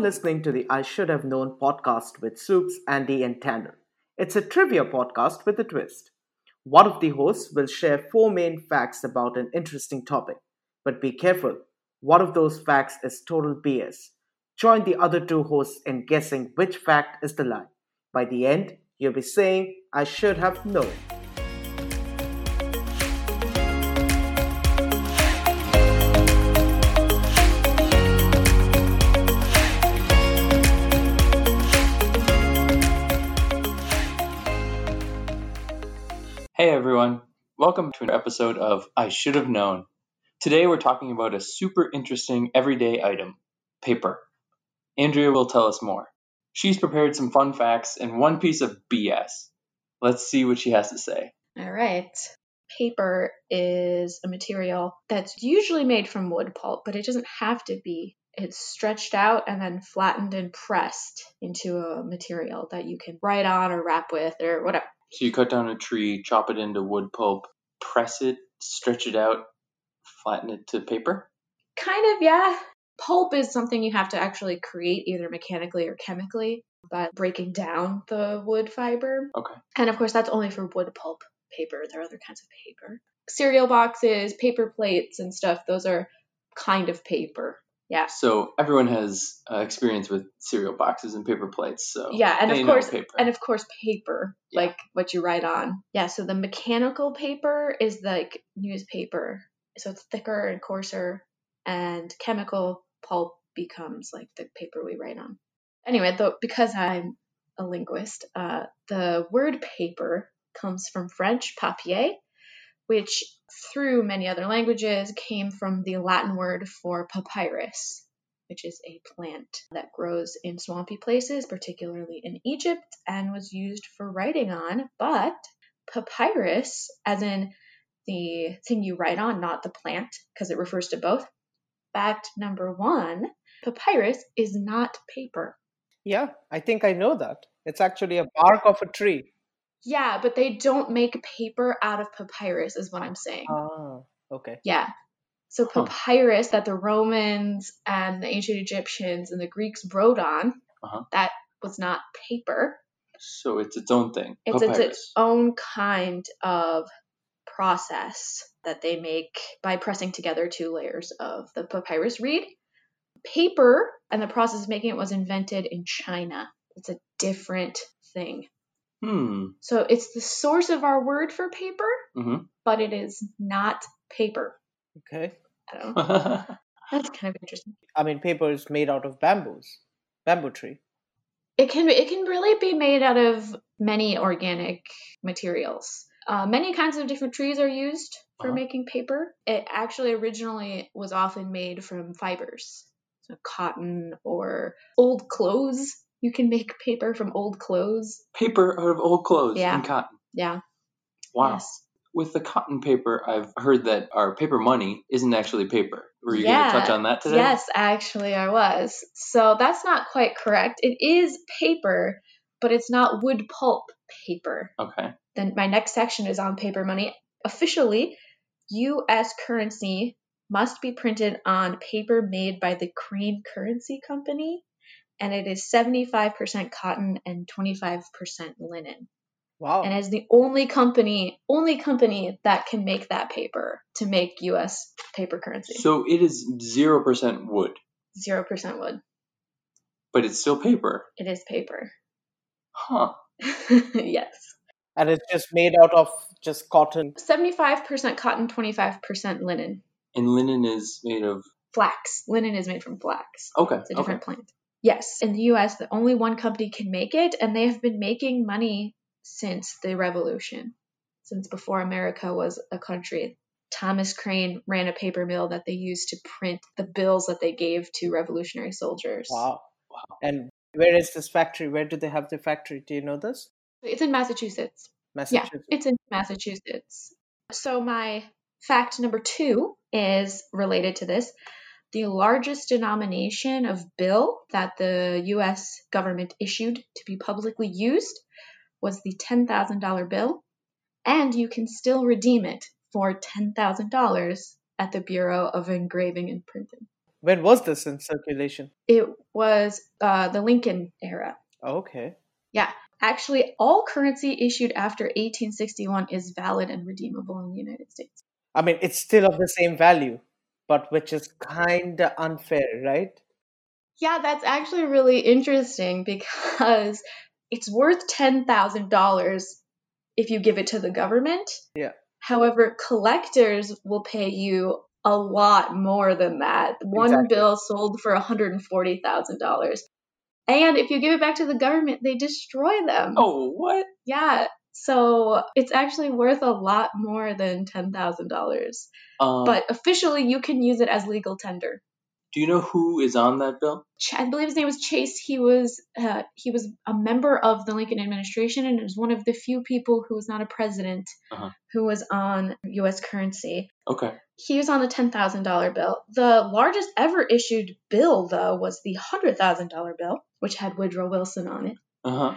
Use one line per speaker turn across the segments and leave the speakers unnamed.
Listening to the I Should Have Known podcast with Soups, Andi, and Tanner. It's a trivia podcast with a twist. One of the hosts will share four main facts about an interesting topic. But be careful, one of those facts is total BS. Join the other two hosts in guessing which fact is the lie. By the end, you'll be saying, I should have known.
Everyone, welcome to an episode of I Should Have Known. Today we're talking about a super interesting everyday item paper. Andrea will tell us more. She's prepared some fun facts and one piece of BS. Let's see what she has to say.
All right. Paper is a material that's usually made from wood pulp, but it doesn't have to be. It's stretched out and then flattened and pressed into a material that you can write on or wrap with or whatever.
So you cut down a tree, chop it into wood pulp, press it, stretch it out, flatten it to paper?
Kind of, yeah. Pulp is something you have to actually create either mechanically or chemically by breaking down the wood fiber.
Okay.
And of course, that's only for wood pulp paper. There are other kinds of paper. Cereal boxes, paper plates, and stuff, those are kind of paper. Yeah.
So everyone has uh, experience with cereal boxes and paper plates. So
Yeah, and of course,
paper.
and of course, paper,
Yeah.
like what you write on. Yeah. So the mechanical paper is like newspaper, so it's thicker and coarser, and chemical pulp becomes like the paper we write on. Anyway, though, because I'm a linguist, uh, the word paper comes from French papier, which through many other languages came from the Latin word for papyrus, which is a plant that grows in swampy places, particularly in Egypt, and was used for writing on. But papyrus, as in the thing you write on, not the plant, because it refers to both. Fact number one papyrus is not paper.
Yeah, I think I know that. It's actually a bark of a tree.
Yeah, but they don't make paper out of papyrus, is what I'm saying.
Ah, okay.
Yeah. So
Huh.
papyrus that the Romans and the ancient Egyptians and the Greeks wrote on,
Uh-huh.
that was not paper.
So it's its own thing.
It's, it's its own kind of process that they make by pressing together two layers of the papyrus reed. Paper and the process of making it was invented in China. It's a different thing.
Hmm.
So it's the source of our word for paper,
hmm
but it is not paper.
Okay.
I don't know. That's kind of interesting.
I mean, paper is made out of bamboos, bamboo tree.
It can it can really be made out of many organic materials. Uh, many kinds of different trees are used for
Uh-huh.
making paper. It actually originally was often made from fibers, so cotton or old clothes. You can make paper from old clothes.
paper out of old clothes
Yeah.
and cotton.
Yeah.
Wow.
Yes.
With the cotton paper, I've heard that our paper money isn't actually paper. Were you
Yeah.
going to touch on that today?
Yes, actually, I was. So that's not quite correct. It is paper, but it's not wood pulp paper.
Okay.
then my next section is on paper money. Officially, US currency must be printed on paper made by the Crane Currency Company, and it is 75% cotton and 25% linen.
Wow.
And is the only company, only company that can make that paper to make US paper currency.
So it is 0% wood,
0% wood.
but it's still paper.
It is paper.
Huh.
yes.
and it's just made out of just cotton.
75% cotton, 25% linen.
And linen is made of.
Flax. Linen is made from flax.
Okay.
It's a
okay.
different plant. Yes, in the US, the only one company can make it, and they have been making money since the revolution, since before America was a country. Thomas Crane ran a paper mill that they used to print the bills that they gave to revolutionary soldiers.
Wow. Wow. And where is this factory? Where do they have the factory? Do you know this?
It's in Massachusetts.
Massachusetts.
Yeah, it's in Massachusetts. So my fact number two is related to this. The largest denomination of bill that the US government issued to be publicly used was the $10,000 bill, and you can still redeem it for $10,000 at the Bureau of Engraving and Printing.
When was this in circulation?
It was uh, the Lincoln era.
Okay.
Yeah. Actually, all currency issued after 1861 is valid and redeemable in the United States.
I mean, it's still of the same value, but which is kind of unfair, right?
Yeah, that's actually really interesting because it's worth $10,000 if you give it to the government.
Yeah.
However, collectors will pay you a lot more than that. One
Exactly.
bill sold for $140,000. And if you give it back to the government, they destroy them.
Oh, what?
Yeah. So it's actually worth a lot more than $10,000.
Um,
But officially, you can use it as legal tender.
do you know who is on that bill?
I believe his name was Chase. He was uh, he was a member of the Lincoln administration and was one of the few people who was not a president
Uh-huh.
who was on U.S. currency.
Okay.
He was on the ten thousand dollar bill. The largest ever issued bill, though, was the hundred thousand dollar bill, which had Woodrow Wilson on it.
Uh huh.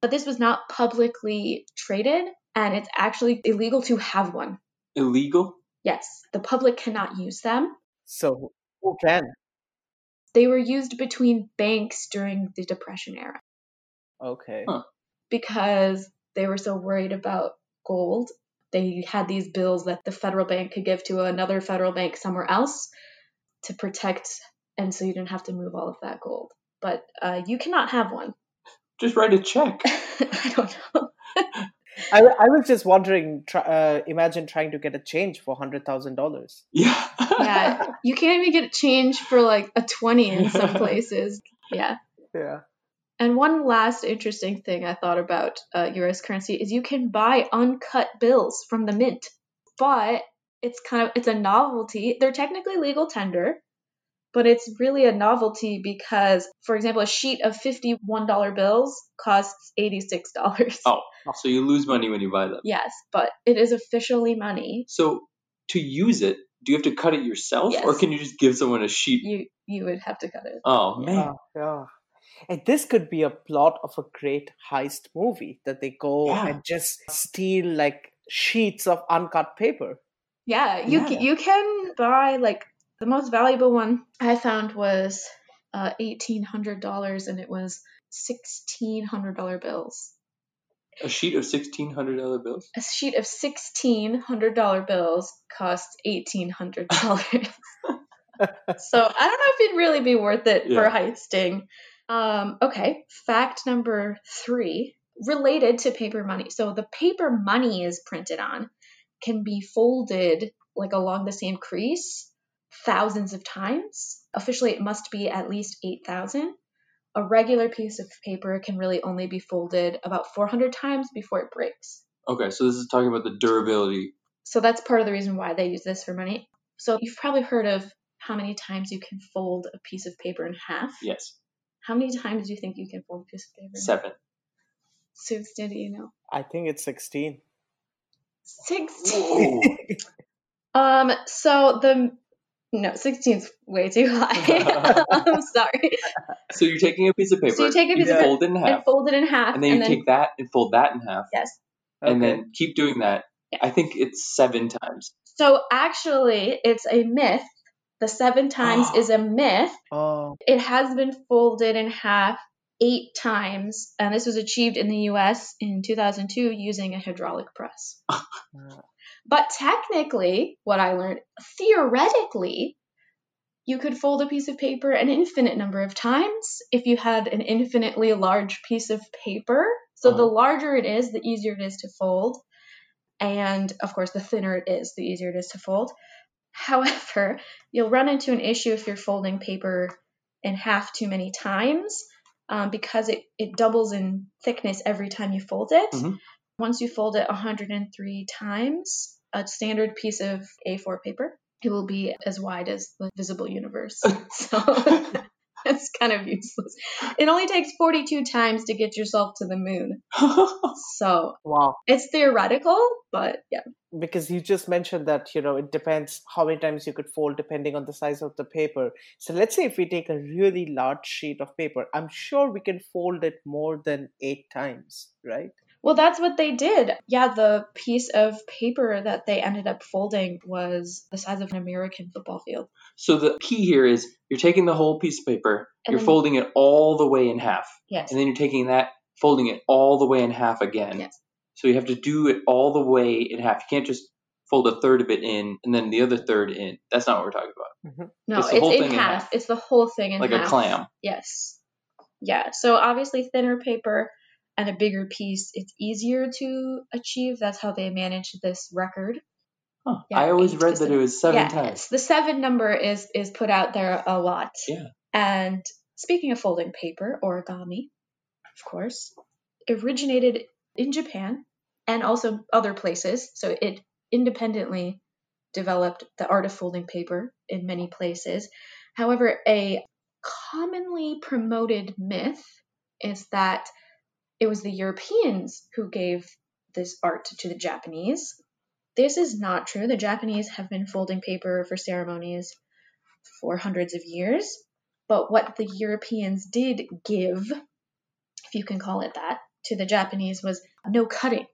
But this was not publicly traded, and it's actually illegal to have one.
Illegal?
Yes, the public cannot use them.
So who can?
They were used between banks during the Depression era.
Okay.
Huh.
because they were so worried about gold. They had these bills that the federal bank could give to another federal bank somewhere else to protect, and so you didn't have to move all of that gold. But uh, you cannot have one.
Just write a check.
I don't know.
I, I was just wondering. Try, uh, imagine trying to get a change for hundred thousand dollars.
Yeah.
Yeah, you can't even get change for like a 20 in some places. Yeah.
Yeah.
And one last interesting thing I thought about uh, U.S. currency is you can buy uncut bills from the mint, but it's kind of it's a novelty. They're technically legal tender, but it's really a novelty because, for example, a sheet of fifty-one dollar bills costs eighty-six dollars.
Oh. So you lose money when you buy them.
Yes, but it is officially money.
So to use it, do you have to cut it yourself,
Yes.
or can you just give someone a sheet?
You you would have to cut it.
Oh man.
Yeah, yeah. And this could be a plot of a great heist movie that they go
Yeah.
and just steal like sheets of uncut paper.
Yeah, you
Yeah.
ca- you can buy like the most valuable one I found was uh, eighteen hundred dollars, and it was sixteen hundred dollar bills.
A sheet of sixteen hundred dollar bills.
A sheet of sixteen hundred dollar bills costs eighteen hundred dollars. so I don't know if it'd really be worth it for heisting. Um, okay, fact number three related to paper money. So the paper money is printed on can be folded like along the same crease thousands of times. Officially, it must be at least 8,000. A regular piece of paper can really only be folded about 400 times before it breaks.
Okay, so this is talking about the durability.
So that's part of the reason why they use this for money. So you've probably heard of how many times you can fold a piece of paper in half.
Yes,
How many times do you think you can fold a piece of paper?
seven.
Soups, did you know?
I think it's sixteen.
16. Um, so the no, 16 is way too high. I'm sorry.
so you're taking a piece of paper.
So you take a piece
of
paper
fold it in
and
half,
fold it in half,
and then you take that and fold that in half,
yes.
and
Okay.
then keep doing that.
Yeah.
I think it's seven times.
So actually, it's a myth. The seven times
Oh.
is a myth.
Oh,
It has been folded in half eight times, and this was achieved in the U.S. in 2002 using a hydraulic press. But technically, what I learned, theoretically, you could fold a piece of paper an infinite number of times if you had an infinitely large piece of paper. So the
Uh-huh.
larger it is, the easier it is to fold. And of course, the thinner it is, the easier it is to fold. However, you'll run into an issue if you're folding paper in half too many times um, because it, it doubles in thickness every time you fold it.
Mhm.
Once you fold it 103 times, a standard piece of A4 paper, it will be as wide as the visible universe. so it's kind of useless. It only takes 42 times to get yourself to the moon. So
wow.
it's theoretical, but yeah.
Because you just mentioned that you know it depends how many times you could fold depending on the size of the paper. So let's say if we take a really large sheet of paper, I'm sure we can fold it more than eight times, right?
Well, that's what they did. Yeah, the piece of paper that they ended up folding was the size of an American football field.
So the key here is you're taking the whole piece of paper,
And
you're
then-
folding it all the way in half,
Yes.
and then you're taking that, folding it all the way in half again.
Yes.
So you have to do it all the way in half. You can't just fold a third of it in and then the other third in. That's not what we're talking about. Mm-hmm.
No,
It's
it's,
the whole
in
thing in
half.
half.
It's the whole thing in
like
half.
Like a clam.
Yes. Yeah. So obviously thinner paper and a bigger piece, it's easier to achieve. That's how they managed this record.
Huh.
Yeah,
I always read that it was seven
yeah,
times.
The seven number is is put out there a lot.
Yeah.
And speaking of folding paper, origami, of course, originated in Japan and also other places. So it independently developed the art of folding paper in many places. However, a commonly promoted myth is that it was the Europeans who gave this art to the Japanese. This is not true. The Japanese have been folding paper for ceremonies for hundreds of years. But what the Europeans did give, if you can call it that, to the Japanese was no cutting.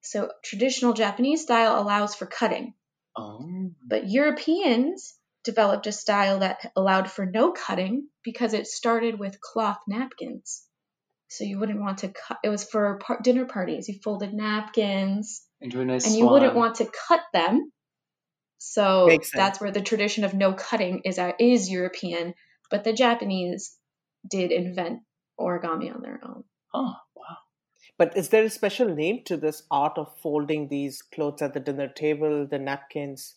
So traditional Japanese style allows for cutting.
Oh.
But Europeans developed a style that allowed for no cutting because it started with cloth napkins. So you wouldn't want to cut. It was for par- dinner parties. You folded napkins,
Into a nice
and you wouldn't want to cut them. So that's where the tradition of no cutting is uh, is European. But the Japanese did invent origami on their own.
Huh. Wow.
But is there a special name to this art of folding these clothes at the dinner table, the napkins?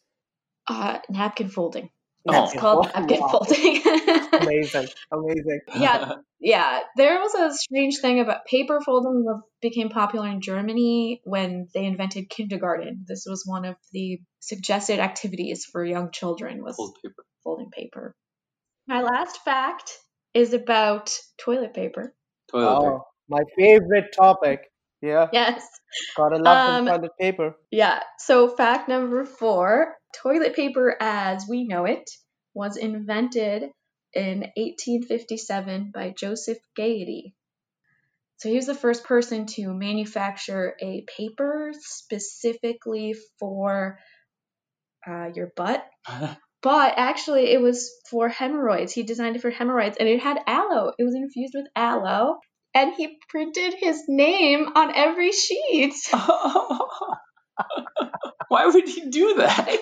Uh, napkin folding.
Oh,
called
wow.
napkin folding.
Amazing, amazing.
Yeah. yeah, there was a strange thing about paper folding that became popular in Germany when they invented kindergarten. This was one of the suggested activities for young children was
Fold paper.
folding paper. My last fact is about toilet paper.
Toilet paper.
Oh, my favorite topic. Yeah,
Yes.
gotta love
Um,
the toilet paper.
Yeah. So fact number 4, toilet paper as we know it was invented in 1857 by Joseph Gayetty. So he was the first person to manufacture a paper specifically for uh, your butt. But actually, it was for hemorrhoids. He designed it for hemorrhoids, and it had aloe. It was infused with aloe, and he printed his name on every sheet.
Why would he do that?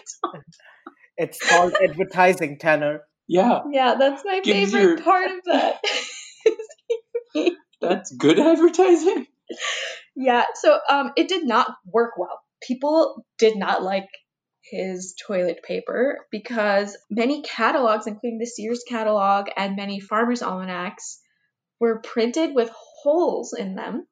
It's called advertising, Tanner.
Yeah,
Yeah, that's my
Gives
favorite
your-
part of that.
that's good advertising.
yeah, so um, it did not work well. People did not like his toilet paper because many catalogs, including the Sears catalog and many farmers' almanacs, were printed with holes in them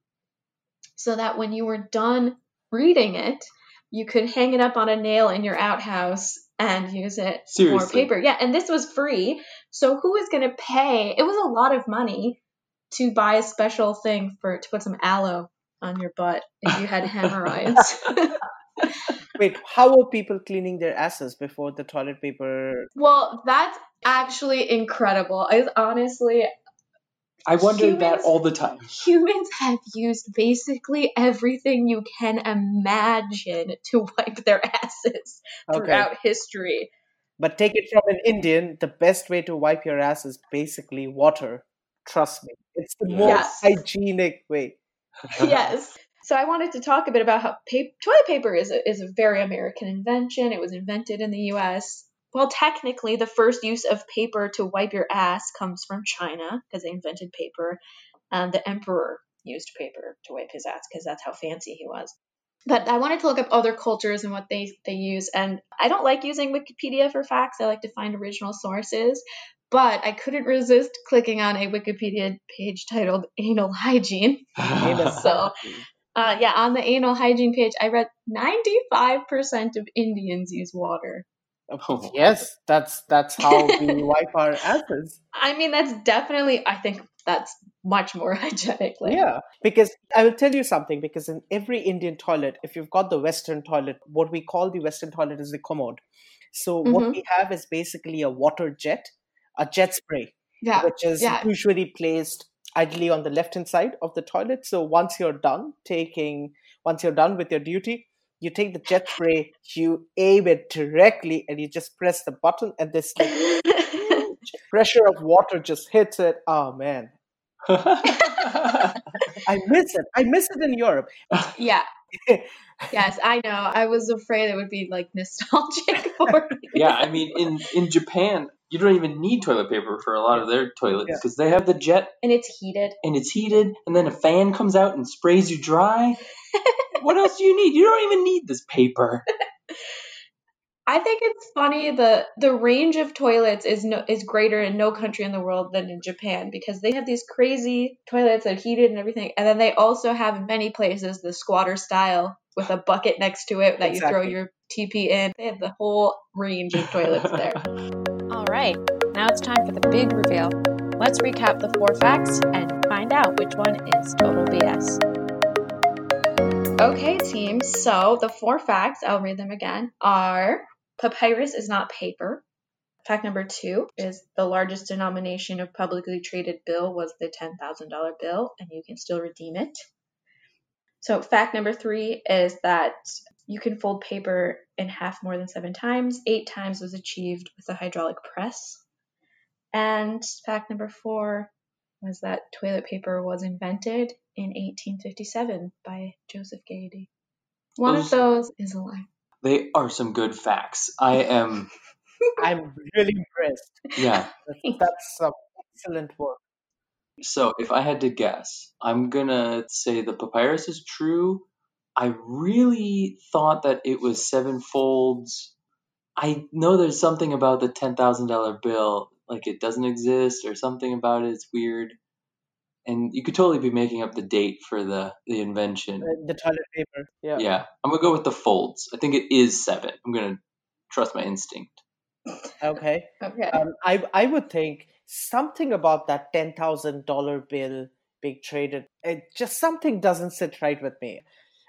so that when you were done reading it, you could hang it up on a nail in your outhouse and use it for paper. Yeah, and this was free. So who is going to pay? It was a lot of money to buy a special thing for to put some aloe on your butt if you had hemorrhoids.
Wait, how were people cleaning their asses before the toilet paper?
well, that's actually incredible. I honestly
I wonder that all the time.
humans have used basically everything you can imagine to wipe their asses
Okay,
throughout history.
but take it from an Indian. The best way to wipe your ass is basically water. Trust me, it's the most
Yes.
hygienic way.
yes. So I wanted to talk a bit about how pa- toilet paper is a, is a very American invention. It was invented in the U.S. Well, technically, the first use of paper to wipe your ass comes from China because they invented paper, and the emperor used paper to wipe his ass because that's how fancy he was. But I wanted to look up other cultures and what they they use, and I don't like using Wikipedia for facts. I like to find original sources. But I couldn't resist clicking on a Wikipedia page titled "Anal Hygiene." So, uh, yeah, on the anal hygiene page, I read 95% of Indians use water.
Oh.
Yes, that's that's how we wipe our asses.
I mean, that's definitely, I think that's much more hygienically.
Yeah, because I will tell you something. Because in every Indian toilet, if you've got the Western toilet, what we call the Western toilet is the commode. So what
Mhm.
we have is basically a water jet, a jet spray,
Yeah.
which is
yeah.
usually placed ideally on the left hand side of the toilet. So once you're done taking, once you're done with your duty, you take the jet spray, you aim it directly, and you just press the button, and this like pressure of water just hits it. Oh man, I miss it. I miss it in Europe.
yeah. yes, I know. I was afraid it would be like nostalgic for me.
yeah, I mean, in in Japan, you don't even need toilet paper for a lot of their toilets because they have the jet
And it's heated.
and it's heated, and then a fan comes out and sprays you dry. What else do you need? You don't even need this paper.
I think it's funny the the range of toilets is no is greater in no country in the world than in Japan because they have these crazy toilets that are heated and everything, and then they also have in many places the squatter style with a bucket next to it that you throw your TP in. They have the whole range of toilets there.
All right, now it's time for the big reveal. Let's recap the four facts and find out which one is total BS.
Okay, team. So the four facts, I'll read them again, are papyrus is not paper. Fact number two is the largest denomination of publicly traded bill was the $10,000 bill, and you can still redeem it. So, fact number three is that you can fold paper in half more than seven times. Eight times was achieved with a hydraulic press. And fact number four was that toilet paper was invented in 1857 by Joseph Gayetty. One of those is a lie.
They are some good facts. I am,
I'm really impressed.
yeah.
That's, that's some excellent work.
So if I had to guess, I'm gonna say the papyrus is true. I really thought that it was seven folds. I know there's something about the ten thousand dollar bill, like it doesn't exist or something about it. It's weird, and you could totally be making up the date for the the invention.
Uh, The toilet paper. Yeah.
Yeah, I'm gonna go with the folds. I think it is seven. I'm gonna trust my instinct.
Okay.
Okay.
Um, I I would think something about that ten thousand dollar bill being traded. It just something doesn't sit right with me.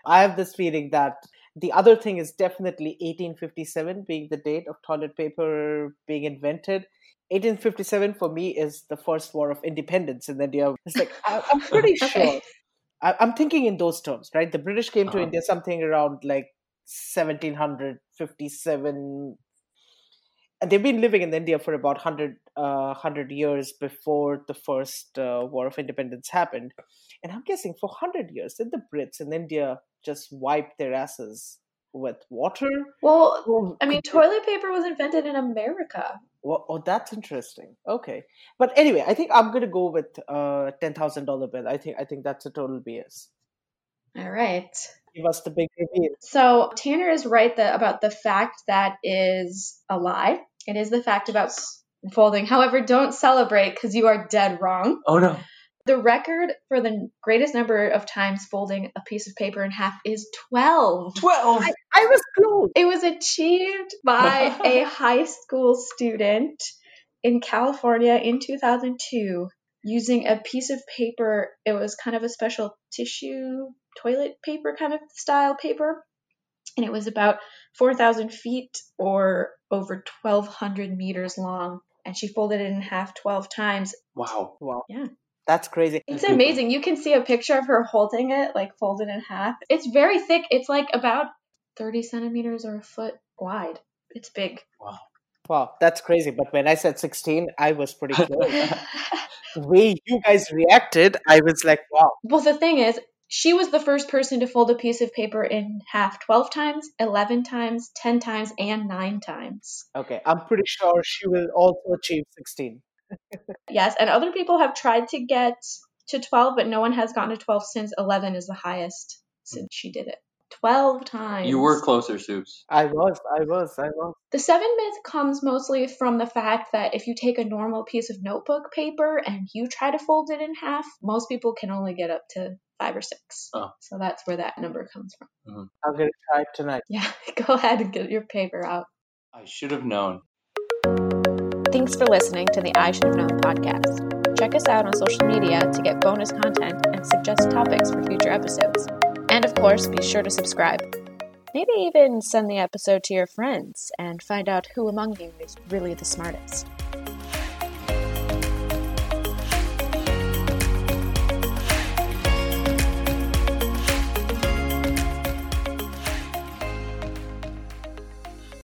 I have this feeling that the other thing is definitely 1857 being the date of toilet paper being invented. 1857 for me is the first war of independence in India. It's like I, I'm pretty sure. I, I'm thinking in those terms, right? The British came to
Uh-huh.
India something around like 1757 and they've been living in India for about 100, uh, 100 years before the first uh, War of Independence happened. And I'm guessing for 100 years, did the Brits in India just wipe their asses with water?
well, I mean, toilet paper was invented in America.
Well, oh, that's interesting. Okay, but anyway, I think I'm gonna go with uh ten thousand dollar bill. I think I think that's a total BS.
All right.
Give us the big reveal.
So Tanner is right that, about the fact that is a lie. It is the fact about folding. However, don't celebrate because you are dead wrong.
Oh no!
The record for the greatest number of times folding a piece of paper in half is 12.
Twelve.
I, I was close.
It was achieved by a high school student in California in 2002 using a piece of paper. It was kind of a special tissue toilet paper kind of style paper. And it was about 4,000 feet or over 1,200 meters long. And she folded it in half 12 times.
Wow.
Wow.
Yeah.
That's crazy.
It's amazing. You can see a picture of her holding it, like folded in half. It's very thick. It's like about 30 centimeters or a foot wide. It's big. Wow.
Wow, that's crazy. But when I said 16, I was pretty close. the way you guys reacted, I was like, wow.
well, the thing is, she was the first person to fold a piece of paper in half 12 times, 11 times, 10 times, and 9 times.
Okay, I'm pretty sure she will also achieve 16.
Yes, and other people have tried to get to 12, but no one has gotten to 12 since 11 is the highest since she did it. 12 times.
You were closer, Soups.
I was, I was, I was.
The seven myth comes mostly from the fact that if you take a normal piece of notebook paper and you try to fold it in half, most people can only get up to five or six.
Oh.
So that's where that number comes from.
I'm going to try it tonight.
Yeah, go ahead and get your paper out.
I should have known.
Thanks for listening to the I Should Have Known podcast. Check us out on social media to get bonus content and suggest topics for future episodes. And of course, be sure to subscribe. Maybe even send the episode to your friends and find out who among you is really the smartest.